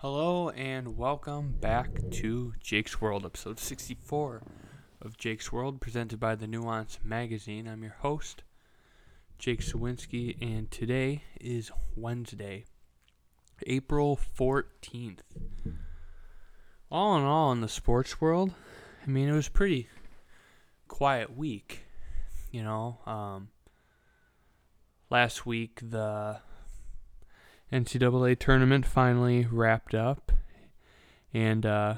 Hello and welcome back to Jake's World, episode 64 of Jake's World, presented by the Nuance Magazine. I'm your host, Jake Sawinski, and today is Wednesday, April 14th. All in all, in the sports world, I mean, it was pretty quiet week, you know. Um, last week, the NCAA tournament finally wrapped up, and uh,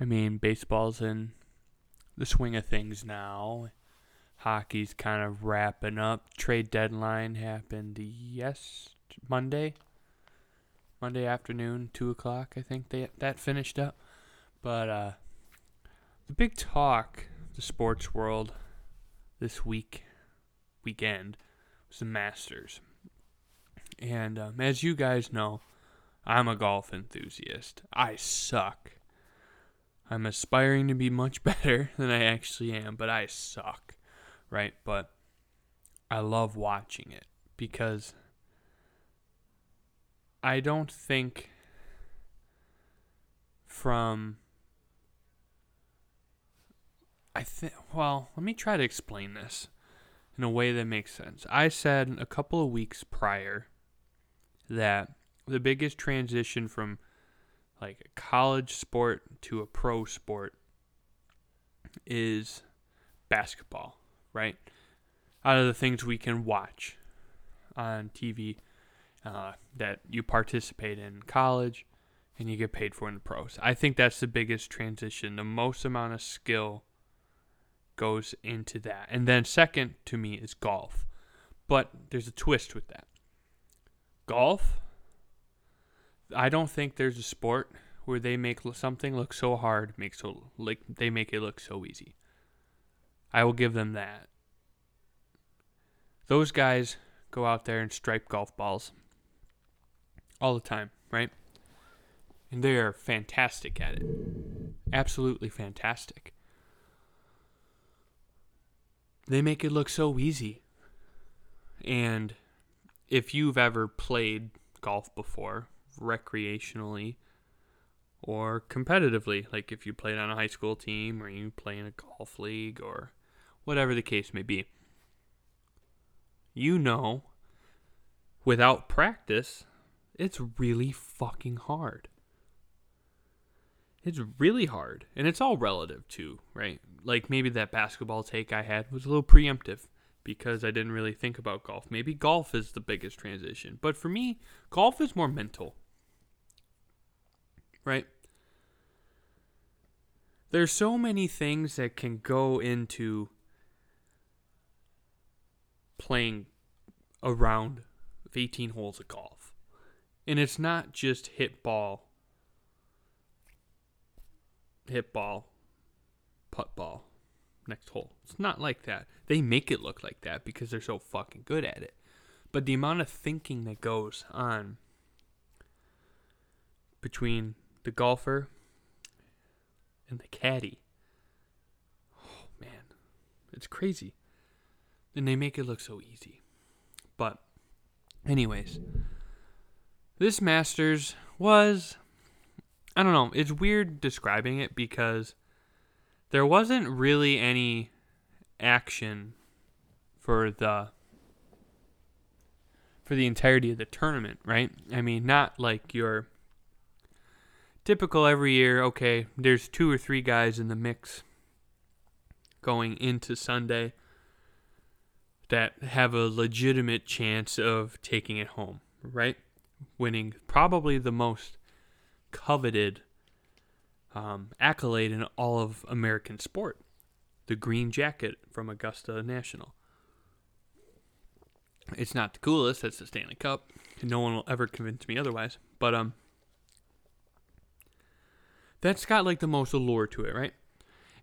I mean, baseball's in the swing of things now. Hockey's kind of wrapping up. Trade deadline happened yes Monday, Monday afternoon, two o'clock. I think they that finished up. But uh, the big talk, the sports world, this week, weekend, was the Masters. And um, as you guys know, I'm a golf enthusiast. I suck. I'm aspiring to be much better than I actually am, but I suck, right? But I love watching it because I don't think from I think well, let me try to explain this in a way that makes sense. I said a couple of weeks prior that the biggest transition from like a college sport to a pro sport is basketball, right? Out of the things we can watch on TV uh, that you participate in college and you get paid for in the pros. I think that's the biggest transition. The most amount of skill goes into that. And then second to me is golf. But there's a twist with that golf, I don't think there's a sport where they make something look so hard, make so like they make it look so easy. I will give them that. Those guys go out there and stripe golf balls all the time, right? And they are fantastic at it. Absolutely fantastic. They make it look so easy. And if you've ever played golf before, recreationally or competitively, like if you played on a high school team or you play in a golf league or whatever the case may be, you know without practice, it's really fucking hard. It's really hard. And it's all relative too, right? Like maybe that basketball take I had was a little preemptive because I didn't really think about golf. Maybe golf is the biggest transition. But for me, golf is more mental. Right? There's so many things that can go into playing a round of 18 holes of golf. And it's not just hit ball, hit ball, putt ball next hole. It's not like that. They make it look like that because they're so fucking good at it. But the amount of thinking that goes on between the golfer and the caddy. Oh man, it's crazy. And they make it look so easy. But anyways, this Masters was I don't know, it's weird describing it because there wasn't really any action for the for the entirety of the tournament, right? I mean, not like your typical every year, okay, there's two or three guys in the mix going into Sunday that have a legitimate chance of taking it home, right? Winning probably the most coveted um, accolade in all of American sport the green jacket from Augusta National. It's not the coolest, that's the Stanley Cup. No one will ever convince me otherwise. But um that's got like the most allure to it, right?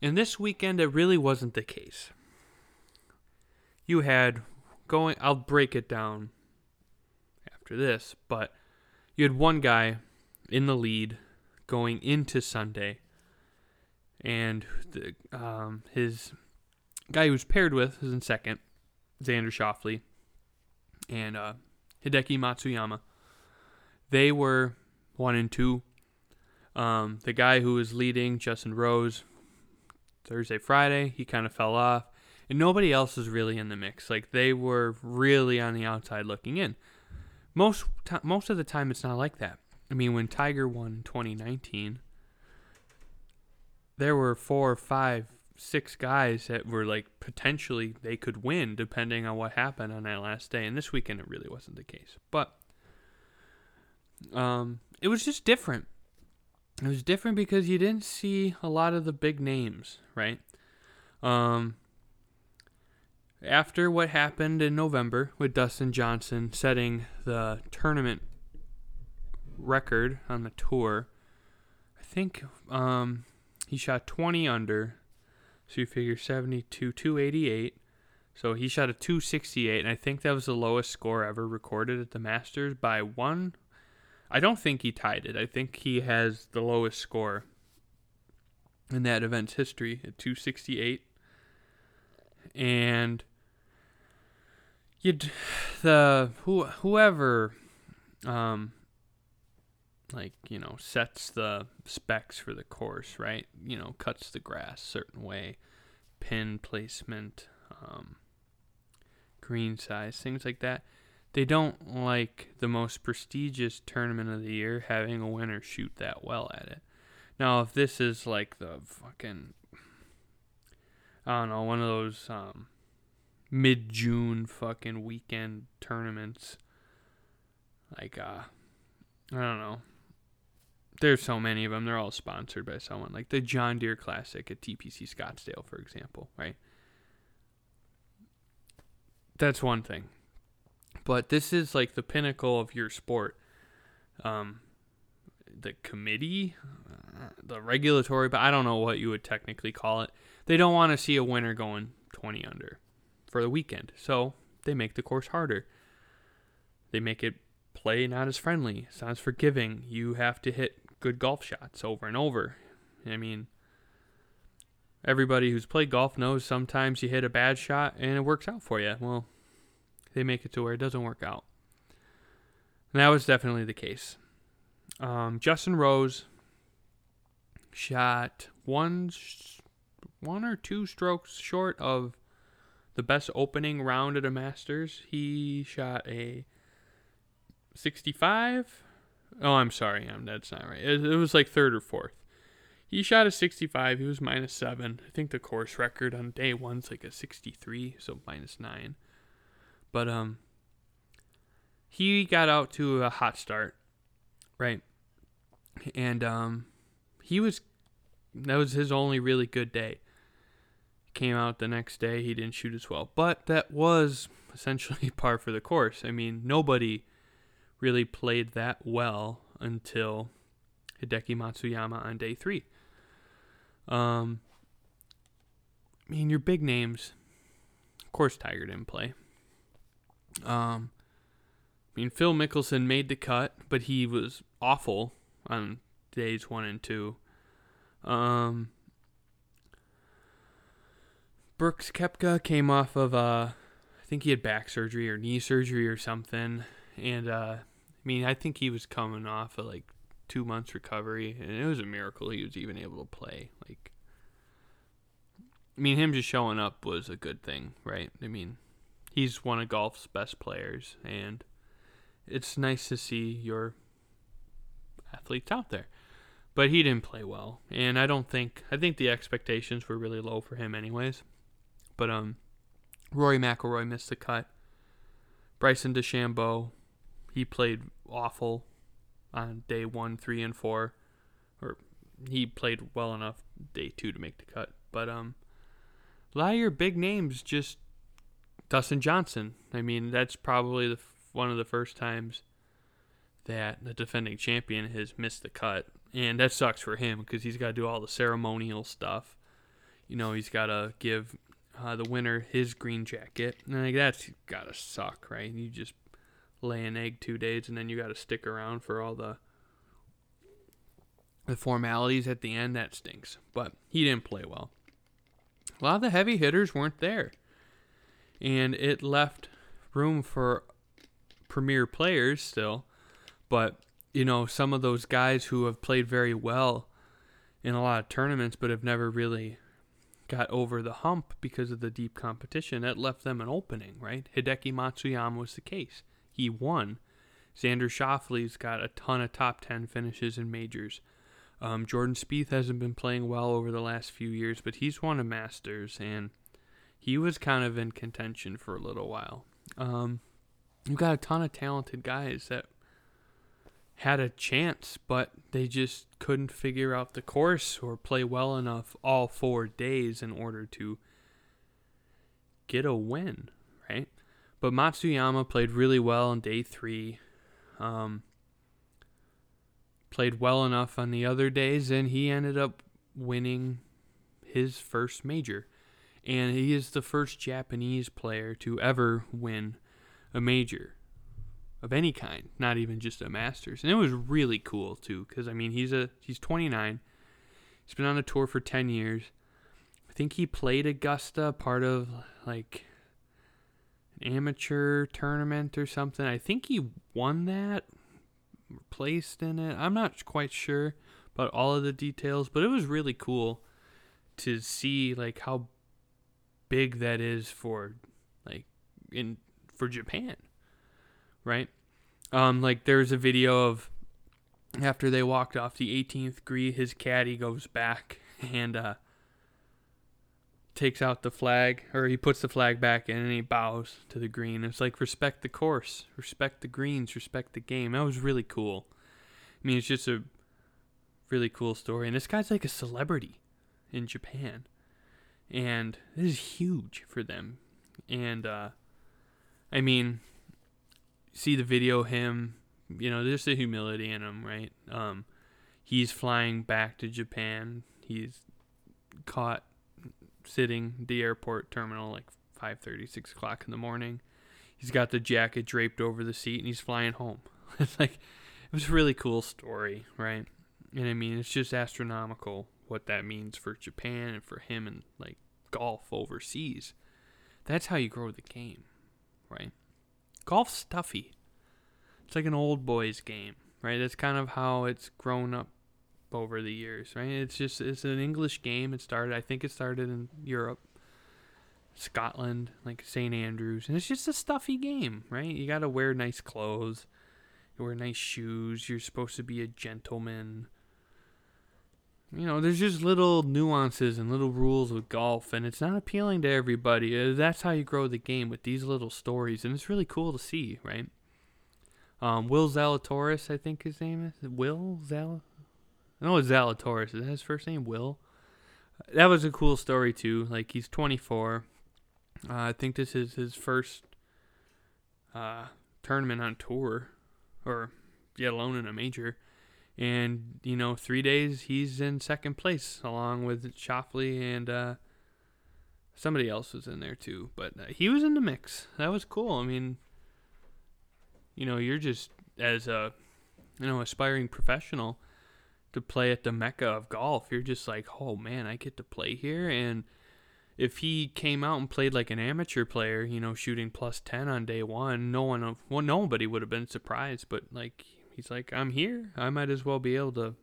And this weekend it really wasn't the case. You had going I'll break it down after this, but you had one guy in the lead going into Sunday, and the, um, his guy he was paired with was in second, Xander Schauffele, and uh, Hideki Matsuyama. they were one and two. Um, the guy who was leading, Justin Rose, Thursday, Friday, he kind of fell off, and nobody else was really in the mix. Like they were really on the outside looking in. Most t- most of the time, it's not like that. I mean, when Tiger won 2019, there were four, five, six guys that were like potentially they could win depending on what happened on that last day. And this weekend, it really wasn't the case. But um, it was just different. It was different because you didn't see a lot of the big names, right? Um, after what happened in November with Dustin Johnson setting the tournament record on the tour, I think um, he shot 20 under. So you figure 72, 288. So he shot a 268, and I think that was the lowest score ever recorded at the Masters by one I don't think he tied it. I think he has the lowest score in that event's history at 268. And you the who whoever um like, you know, sets the specs for the course, right? You know, cuts the grass certain way, pin placement, um green size, things like that they don't like the most prestigious tournament of the year having a winner shoot that well at it. Now, if this is like the fucking, I don't know, one of those um, mid June fucking weekend tournaments, like, uh, I don't know. There's so many of them. They're all sponsored by someone. Like the John Deere Classic at TPC Scottsdale, for example, right? That's one thing but this is like the pinnacle of your sport. Um, the committee, uh, the regulatory, but I don't know what you would technically call it. They don't want to see a winner going 20 under for the weekend, so they make the course harder. They make it play not as friendly, it's not as forgiving. You have to hit good golf shots over and over. I mean, everybody who's played golf knows sometimes you hit a bad shot and it works out for you. Well, they make it to where it doesn't work out. And that was definitely the case. Um, Justin Rose shot one, one or two strokes short of the best opening round at a Masters. He shot a 65. Oh, I'm sorry, I'm, that's not right. It, it was like third or fourth. He shot a 65. He was minus seven. I think the course record on day one's like a 63, so minus nine. But um he got out to a hot start, right? And um he was that was his only really good day. Came out the next day, he didn't shoot as well. But that was essentially par for the course. I mean, nobody really played that well until Hideki Matsuyama on day three. Um, I mean, your big names, of course, Tiger didn't play. Um, I mean, Phil Mickelson made the cut, but he was awful on days one and two. Um, Brooks Koepka came off of, uh, I think he had back surgery or knee surgery or something. And, uh, I mean, I think he was coming off of like two months recovery, and it was a miracle he was even able to play. Like, I mean, him just showing up was a good thing, right? I mean, he's one of golf's best players, and it's nice to see your athletes out there. But he didn't play well, and I don't think I think the expectations were really low for him, anyways. But um, Rory McIlroy missed the cut. Bryson DeChambeau, he played awful on day one, three, and four, or he played well enough day two to make the cut. But um, a lot of your big names just Dustin Johnson. I mean, that's probably the, one of the first times that the defending champion has missed the cut, and that sucks for him because he's got to do all the ceremonial stuff. You know, he's got to give uh, the winner his green jacket, and like that's gotta suck, right? You just lay an egg two days, and then you got to stick around for all the the formalities at the end. That stinks. But he didn't play well. A lot of the heavy hitters weren't there and it left room for premier players still. But you know, some of those guys who have played very well in a lot of tournaments but have never really got over the hump because of the deep competition, that left them an opening, right? Hideki Matsuyama was the case. He won. Xander Schauffele's got a ton of top 10 finishes in majors. Um, Jordan Spieth hasn't been playing well over the last few years, but he's won a Masters, and he was kind of in contention for a little while. Um, you've got a ton of talented guys that had a chance, but they just couldn't figure out the course or play well enough all four days in order to get a win? But Matsuyama played really well on day three. Um, played well enough on the other days, and he ended up winning his first major. And he is the first Japanese player to ever win a major of any kind, not even just a Masters. And it was really cool too, because I mean he's a he's 29. He's been on the tour for 10 years. I think he played Augusta, part of like an amateur tournament or something. I think he won that, placed in it. I'm not quite sure about all of the details, but it was really cool to see like how big that is for like in for Japan right? Um, like there's a video of after they walked off the 18th green, his caddy goes back and uh, takes out the flag, or he puts the flag back and he bows to the green. It's like respect the course, respect the greens, respect the game. That was really cool. I mean, it's just a really cool story, and this guy's like a celebrity in Japan, and this is huge for them. And uh, I mean, see the video him, you know, there's the humility in him, right? Um, he's flying back to Japan. He's caught sitting the airport terminal like 5:30, 6 o'clock in the morning. He's got the jacket draped over the seat and he's flying home. it's like it was a really cool story, right? And I mean, it's just astronomical what that means for Japan and for him and like golf overseas. That's how you grow the game, right? golf's stuffy. It's like an old boys game, right? That's kind of how it's grown up over the years, right? It's just it's an English game. It started, I think, it started in Europe, Scotland, like St Andrews, and it's just a stuffy game, right? You got to wear nice clothes, you wear nice shoes. You're supposed to be a gentleman. You know, there's just little nuances and little rules with golf, and it's not appealing to everybody. Uh, that's how you grow the game with these little stories, and it's really cool to see, right? Um, Will Zalatoris, I think his name is Will Zal. No, it's Zalatoris. Is that his first name? Will. That was a cool story too. Like he's 24. Uh, I think this is his first uh, tournament on tour, or yet alone in a major. And, you know, three days he's in second place along with Schauffele and uh, somebody else was in there too. But uh, he was in the mix. That was cool. I mean, you know, you're just, as a, you know, aspiring professional to play at the mecca of golf, you're just like, oh man, I get to play here. And if he came out and played like an amateur player, you know, shooting plus 10 on day one, no one, well, nobody would have been surprised. But like, he's like, I'm here. I might as well be able to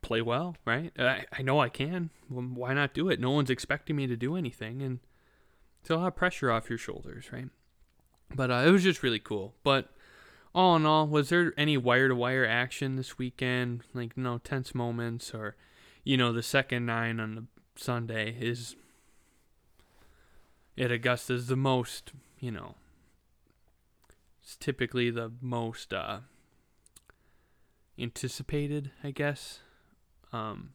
play well, right? I, I know I can. Well, why not do it? No one's expecting me to do anything, and it's a lot of pressure off your shoulders, right? But uh, it was just really cool. But all in all, was there any wire to wire action this weekend? Like, no tense moments, or, you know, the second nine on the Sunday is at Augusta is the most, you know, it's typically the most uh, anticipated, I guess, um,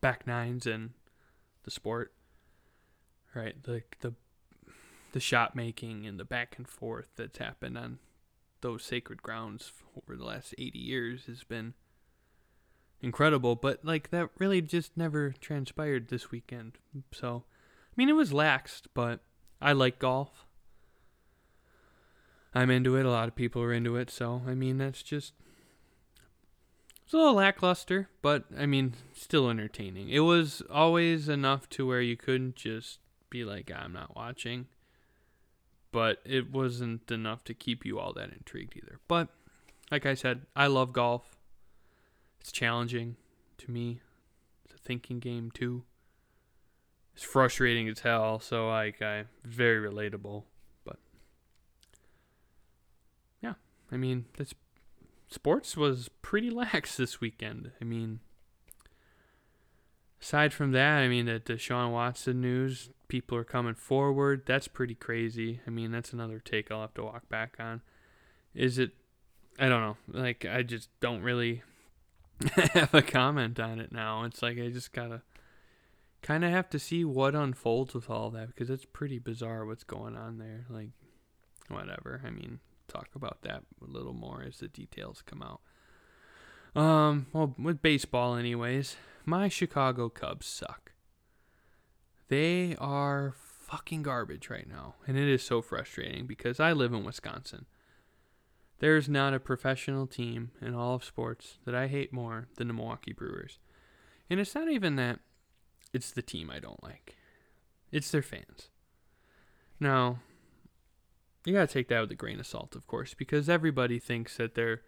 back nines in the sport. Right, the the the shot making and the back and forth that's happened on those sacred grounds over the last 80 years has been incredible but like that really just never transpired this weekend so i mean it was laxed but i like golf I'm into it. A lot of people are into it. So, I mean, that's just. It's a little lackluster, but I mean, still entertaining. It was always enough to where you couldn't just be like, I'm not watching. But it wasn't enough to keep you all that intrigued either. But like I said, I love golf. It's challenging to me. It's a thinking game too. It's frustrating as hell, so like I very relatable. But yeah, I mean, this sports was pretty lax this weekend. I mean, aside from that, I mean, the Deshaun Watson news, people are coming forward. That's pretty crazy. I mean, that's another take I'll have to walk back on. Is it? I don't know. Like, I just don't really have a comment on it now. It's like I just gotta kind of have to see what unfolds with all that because it's pretty bizarre what's going on there. Like, whatever. I mean, talk about that a little more as the details come out. Um, well, with baseball, anyways, my Chicago Cubs suck. They are fucking garbage right now, and it is so frustrating because I live in Wisconsin. There is not a professional team in all of sports that I hate more than the Milwaukee Brewers. And it's not even that it's the team I don't like. It's their fans. Now, you got to take that with a grain of salt, of course, because everybody thinks that their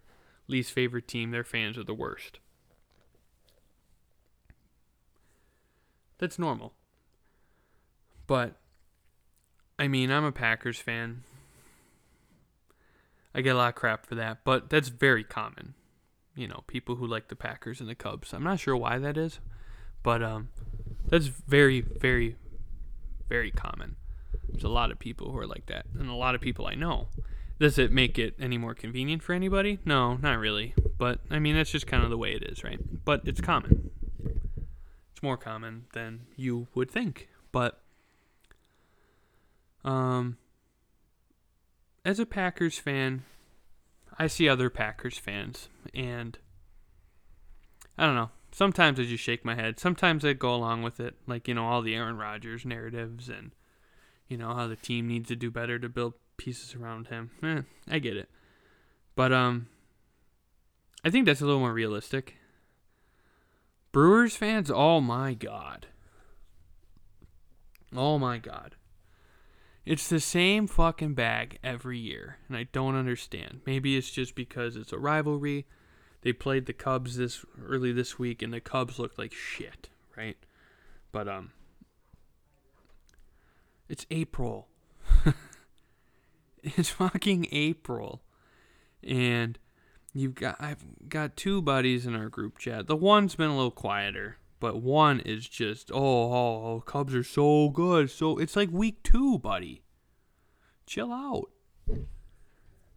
least favorite team, their fans are the worst. That's normal. But, I mean, I'm a Packers fan. I get a lot of crap for that, but that's very common. You know, people who like the Packers and the Cubs. I'm not sure why that is, but um, that's very, very, very common. There's a lot of people who are like that, and a lot of people I know. Does it make it any more convenient for anybody? No, not really. But I mean, that's just kind of the way it is, right? But it's common. It's more common than you would think. But um, as a Packers fan, I see other Packers fans, and I don't know. Sometimes I just shake my head. Sometimes I go along with it, like you know all the Aaron Rodgers narratives and you know how the team needs to do better to build pieces around him. Eh, I get it, but um, I think that's a little more realistic. Brewers fans, oh my god, oh my god, it's the same fucking bag every year, and I don't understand. Maybe it's just because it's a rivalry. They played the Cubs this early this week, and the Cubs looked like shit, right? But um, it's April. it's fucking April. And you've got I've got two buddies in our group chat. The one's been a little quieter, but one is just oh, oh, oh Cubs are so good. So it's like week 2, buddy. Chill out.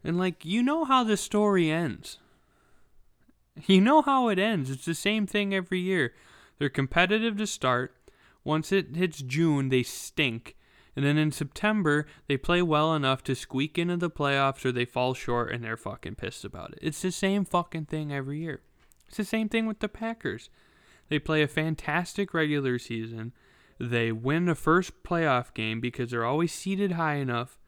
And like you know how the story ends. You know how it ends. It's the same thing every year. They're competitive to start. Once it hits June, they stink and then in September, they play well enough to squeak into the playoffs or they fall short and they're fucking pissed about it. It's the same fucking thing every year. It's the same thing with the Packers. They play a fantastic regular season. They win the first playoff game because they're always seeded high enough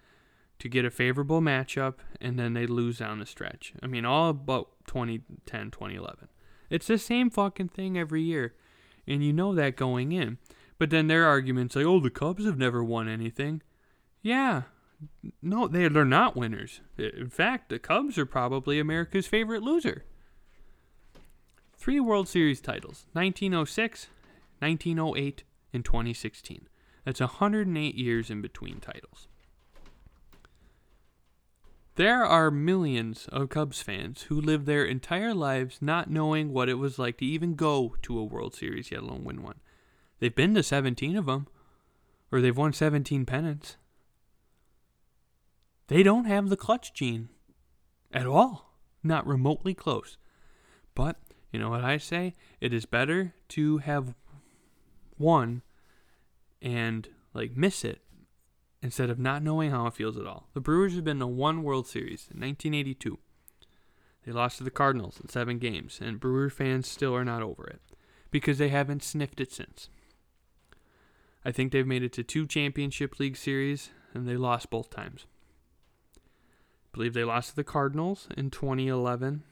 to get a favorable matchup and then they lose down the stretch. I mean, all about 2010, 2011. It's the same fucking thing every year. And you know that going in. But then their arguments like, oh, the Cubs have never won anything. Yeah. No, they, they're not winners. In fact, the Cubs are probably America's favorite loser. Three World Series titles 1906, 1908, and 2016. That's 108 years in between titles. There are millions of Cubs fans who live their entire lives not knowing what it was like to even go to a World Series, yet alone win one. They've been to 17 of them, or they've won 17 pennants. They don't have the clutch gene at all, not remotely close. But you know what I say? It is better to have won and like miss it instead of not knowing how it feels at all. The Brewers have been to one World Series in 1982. They lost to the Cardinals in seven games, and Brewer fans still are not over it because they haven't sniffed it since. I think they've made it to two championship league series, and they lost both times. I believe they lost to the Cardinals in 2011,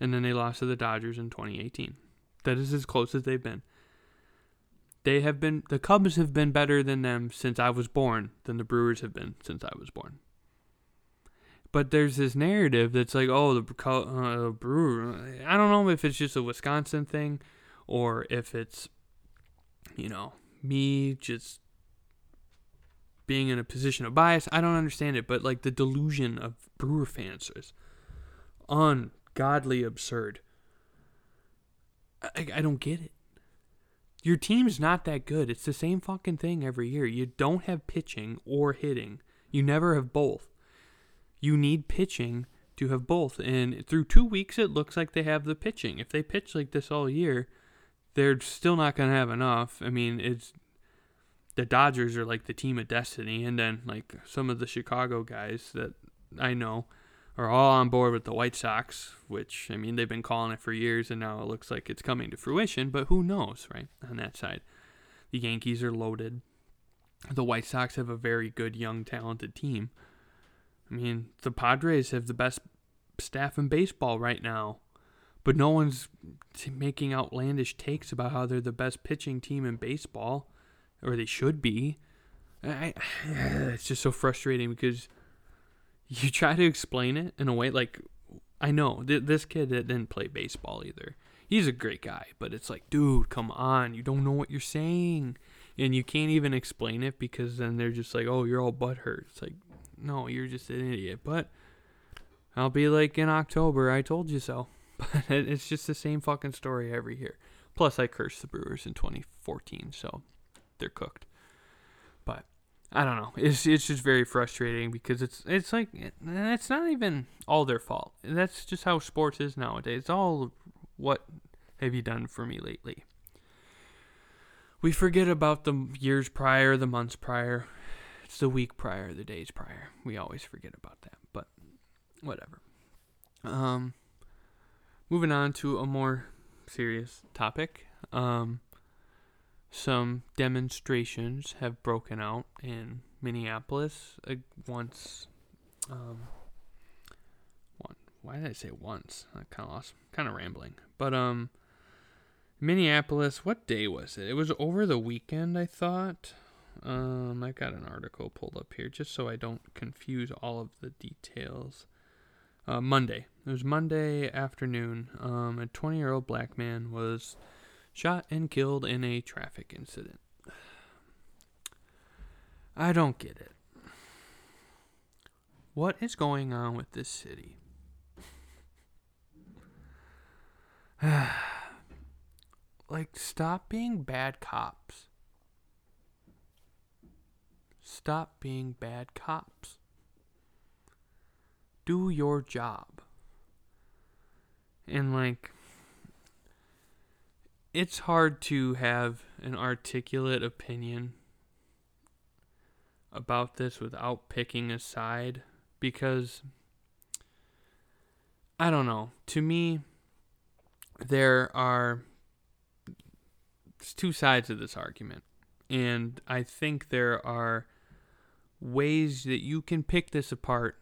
and then they lost to the Dodgers in 2018. That is as close as they've been. They have been the Cubs have been better than them since I was born than the Brewers have been since I was born. But there's this narrative that's like, oh, the uh, Brewer. I don't know if it's just a Wisconsin thing, or if it's, you know, me just being in a position of bias. I don't understand it, but like the delusion of Brewer fans is ungodly absurd. I, I don't get it. Your team's not that good. It's the same fucking thing every year. You don't have pitching or hitting. You never have both. You need pitching to have both. And through two weeks, it looks like they have the pitching. If they pitch like this all year, they're still not going to have enough. I mean, it's the Dodgers are like the team of destiny, and then like some of the Chicago guys that I know are all on board with the White Sox, which I mean they've been calling it for years, and now it looks like it's coming to fruition. But who knows, right? On that side, the Yankees are loaded. The White Sox have a very good, young, talented team. I mean, the Padres have the best staff in baseball right now, but no one's making outlandish takes about how they're the best pitching team in baseball, or they should be. I, it's just so frustrating because you try to explain it in a way like I know th- this kid that didn't play baseball either. He's a great guy, but it's like, dude, come on, you don't know what you're saying, and you can't even explain it because then they're just like, oh, you're all butthurt. It's like, no, you're just an idiot. But I'll be like in October, I told you so. But it's just the same fucking story every year. Plus, I cursed the Brewers in 2014, so they're cooked. But I don't know. It's it's just very frustrating because it's it's like it's not even all their fault. That's just how sports is nowadays. It's all what have you done for me lately? We forget about the years prior, the months prior. It's the week prior, the days prior. We always forget about that, but whatever. Um moving on to a more serious topic. Um some demonstrations have broken out in Minneapolis uh, once. Um, one, why did I say once? I kind of lost, kind of rambling. But um, Minneapolis. What day was it? It was over the weekend, I thought. Um, I got an article pulled up here just so I don't confuse all of the details. Uh, Monday. It was Monday afternoon. Um, a 20 year old black man was shot and killed in a traffic incident. I don't get it. What is going on with this city? like, stop being bad cops. Stop being bad cops. Do your job. And, like, it's hard to have an articulate opinion about this without picking a side because I don't know. To me, there are two sides of this argument. And I think there are ways that you can pick this apart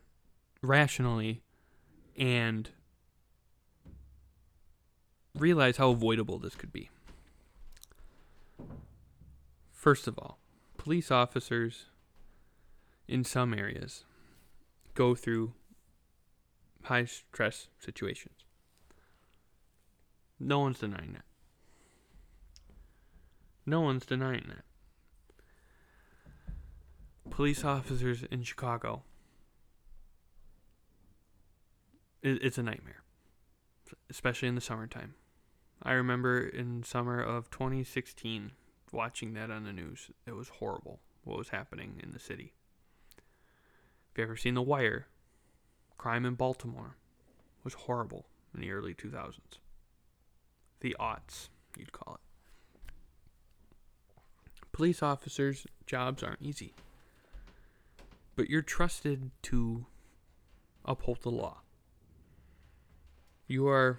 rationally and realize how avoidable this could be. First of all, police officers in some areas go through high stress situations. No one's denying that. No one's denying that. Police officers in Chicago, it's a nightmare, especially in the summertime. I remember in summer of 2016 watching that on the news. It was horrible what was happening in the city. If you ever seen The Wire, crime in Baltimore was horrible in the early 2000s. The aughts, you'd call it. Police officers' jobs aren't easy, but you're trusted to uphold the law. You are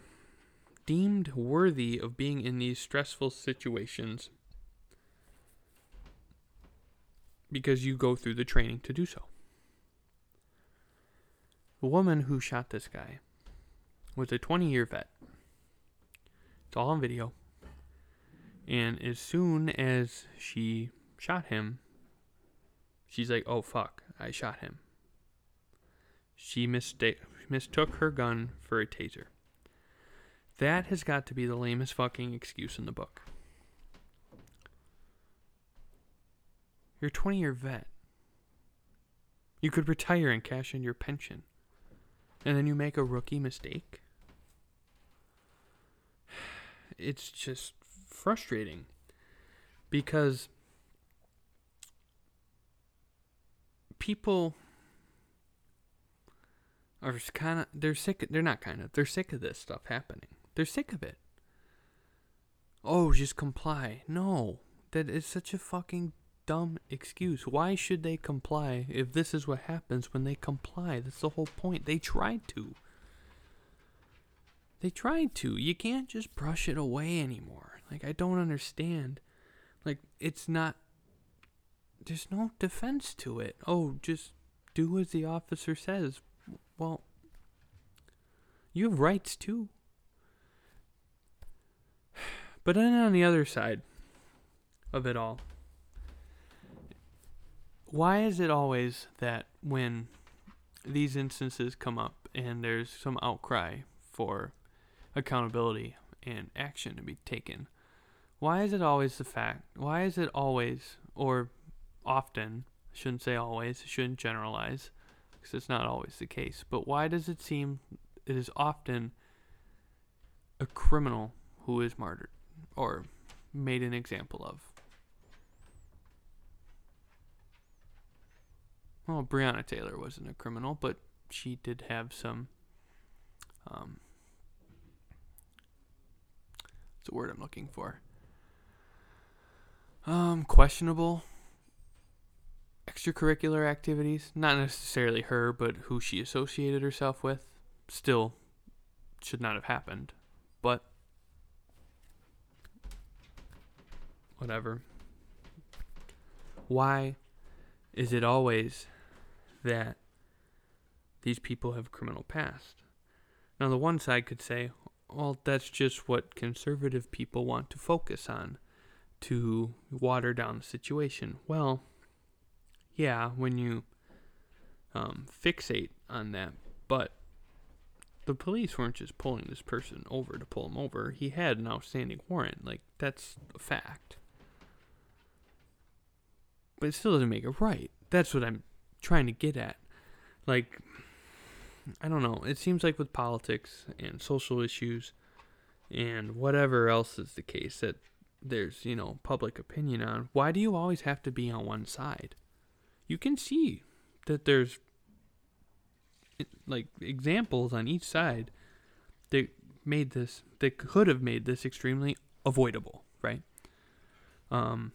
deemed worthy of being in these stressful situations because you go through the training to do so. The woman who shot this guy was a 20 year vet. It's all on video. And as soon as she shot him, she's like, "Oh fuck, I shot him." She mistake mistook her gun for a taser. That has got to be the lamest fucking excuse in the book. You're a 20 year vet. You could retire and cash in your pension. And then you make a rookie mistake? It's just frustrating because people are kind of they're sick they're not kind of they're sick of this stuff happening they're sick of it. Oh just comply. No. That is such a fucking dumb excuse. Why should they comply if this is what happens when they comply? That's the whole point. They tried to. They tried to. You can't just brush it away anymore. Like i don't understand. Like it's not there's no defense to it. Oh just do as the officer says. Well, you have rights too. But then on the other side of it all, why is it always that when these instances come up and there's some outcry for accountability and action to be taken, why is it always the fact? Why is it always, or often, shouldn't say always, shouldn't generalize, because it's not always the case. But why does it seem it is often a criminal who is martyred or made an example of? Well, Breonna Taylor wasn't a criminal, but she did have some. Um, what's the word I'm looking for? Um, questionable extracurricular activities, not necessarily her, but who she associated herself with, still should not have happened. But whatever. Why is it always that these people have a criminal past? Now, the one side could say, well, that's just what conservative people want to focus on to water down the situation. Well, yeah, when you um, fixate on that, but the police weren't just pulling this person over to pull him over. He had an outstanding warrant. Like, that's a fact. But it still doesn't make it right. That's what I'm trying to get at. Like, I don't know. It seems like with politics and social issues and whatever else is the case that there's, you know, public opinion on, why do you always have to be on one side? you can see that there's like examples on each side that made this that could have made this extremely avoidable, right? Um,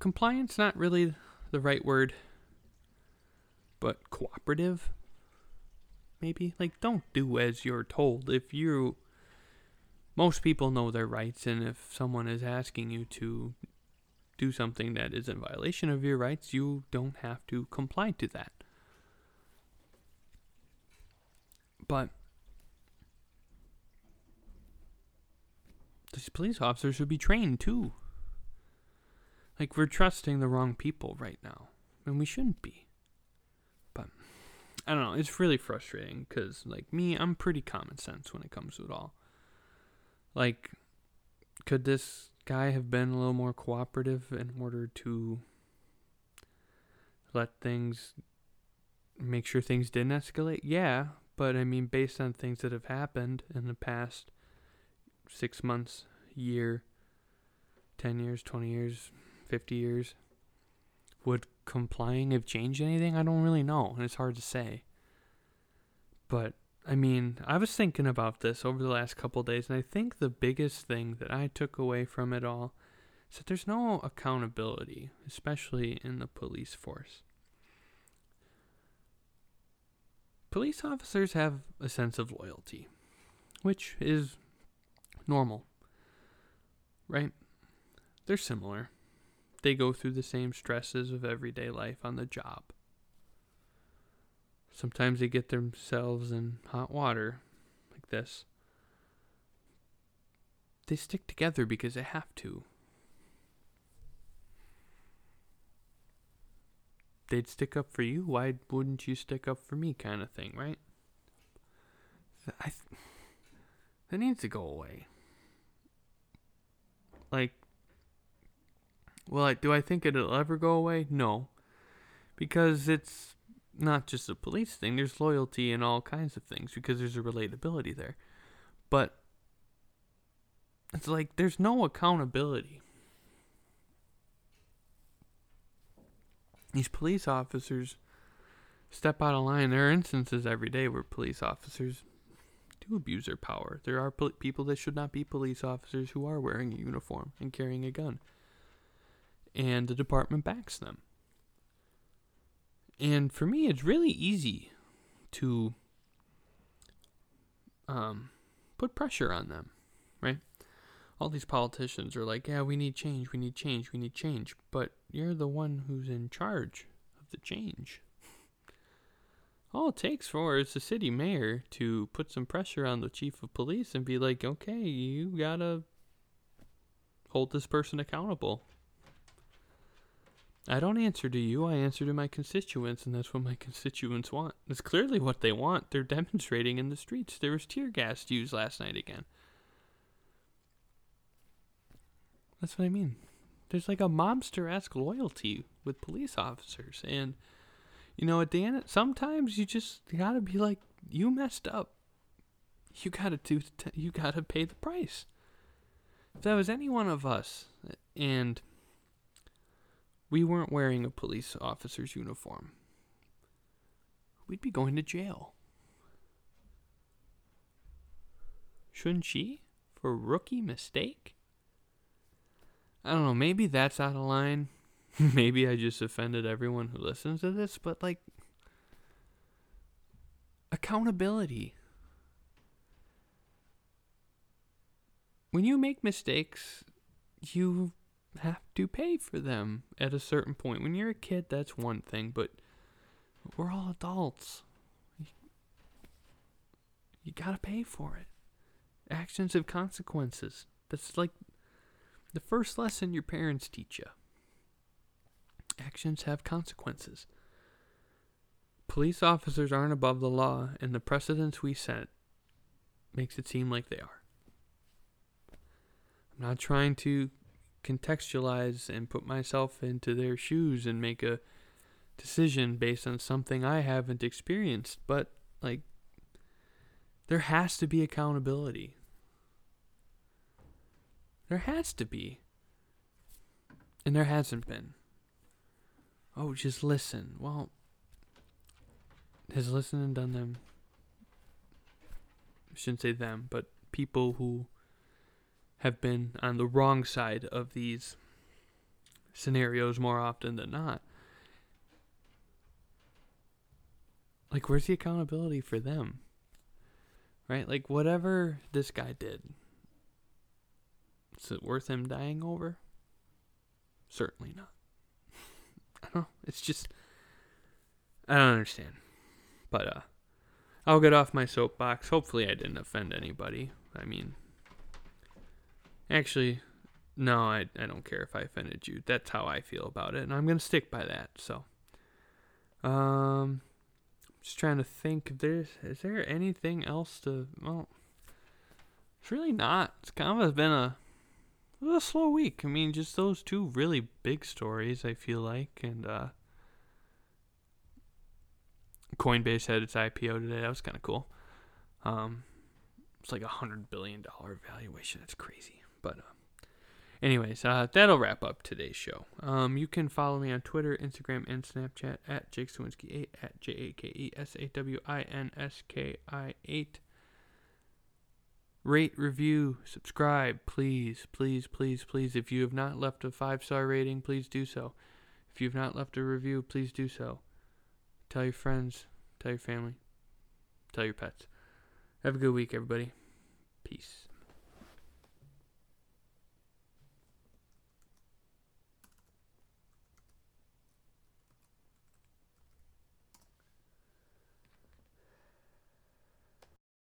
compliance not really the right word, but cooperative maybe like don't do as you're told if you most people know their rights and if someone is asking you to do something that is in violation of your rights, you don't have to comply to that. But these police officers should be trained too. Like, we're trusting the wrong people right now, and we shouldn't be. But I don't know, it's really frustrating because, like, me, I'm pretty common sense when it comes to it all. Like, could this guy have been a little more cooperative in order to let things make sure things didn't escalate? Yeah, but I mean, based on things that have happened in the past six months, year, 10 years, 20 years, 50 years, would complying have changed anything? I don't really know, and it's hard to say. But I mean, I was thinking about this over the last couple days, and I think the biggest thing that I took away from it all is that there's no accountability, especially in the police force. Police officers have a sense of loyalty, which is normal, right? They're similar. They go through the same stresses of everyday life on the job. Sometimes they get themselves in hot water like this. they stick together because they have to. They'd stick up for you. Why wouldn't you stick up for me, kind of thing, right? I th- that needs to go away. Like, well, I, do I think it'll ever go away? No, because it's not just a police thing. There's loyalty and all kinds of things because there's a relatability there. But it's like there's no accountability. These police officers step out of line. There are instances every day where police officers do abuse their power. There are pol- people that should not be police officers who are wearing a uniform and carrying a gun. And the department backs them. And for me, it's really easy to um, put pressure on them, right? All these politicians are like, yeah, we need change, we need change, we need change. But you're the one who's in charge of the change. All it takes for is the city mayor to put some pressure on the chief of police and be like, okay, you gotta hold this person accountable. I don't answer to you, I answer to my constituents, and that's what my constituents want. It's clearly what they want. They're demonstrating in the streets. There was tear gas used last night again. That's what I mean. There's like a mobster esque loyalty with police officers. And, you know, at the end, sometimes you just gotta be like, you messed up. You gotta do, you gotta pay the price. If that was any one of us, and we weren't wearing a police officer's uniform, we'd be going to jail. Shouldn't she? For rookie mistake? I don't know, maybe that's out of line. maybe I just offended everyone who listens to this, but like accountability. When you make mistakes, you have to pay for them at a certain point. When you're a kid, that's one thing, but we're all adults. You gotta pay for it. Actions have consequences. That's like the first lesson your parents teach you actions have consequences. Police officers aren't above the law, and the precedents we set makes it seem like they are. I'm not trying to contextualize and put myself into their shoes and make a decision based on something I haven't experienced, but like there has to be accountability. There has to be. And there hasn't been. Oh, just listen. Well, has listening done them? I shouldn't say them, but people who have been on the wrong side of these scenarios more often than not. Like, where's the accountability for them? Right? Like, whatever this guy did, is it worth him dying over? Certainly not. I don't know. It's just I don't understand. But uh I'll get off my soapbox. Hopefully I didn't offend anybody. I mean actually no, I I don't care if I offended you. That's how I feel about it, and I'm gonna stick by that. So um just trying to think if there's is there anything else to well it's really not. It's kind of been a a slow week. I mean, just those two really big stories, I feel like. And uh, Coinbase had its IPO today. That was kind of cool. Um, it's like a $100 billion valuation. That's crazy. But, uh, anyways, uh, that'll wrap up today's show. Um, you can follow me on Twitter, Instagram, and Snapchat at Jake Sawinski8, at J A K E S A W I N S K I 8 rate, review, subscribe, please, please, please, please. If you have not left a five star rating, please do so. If you have not left a review, please do so. Tell your friends, tell your family, tell your pets. Have a good week, everybody. Peace.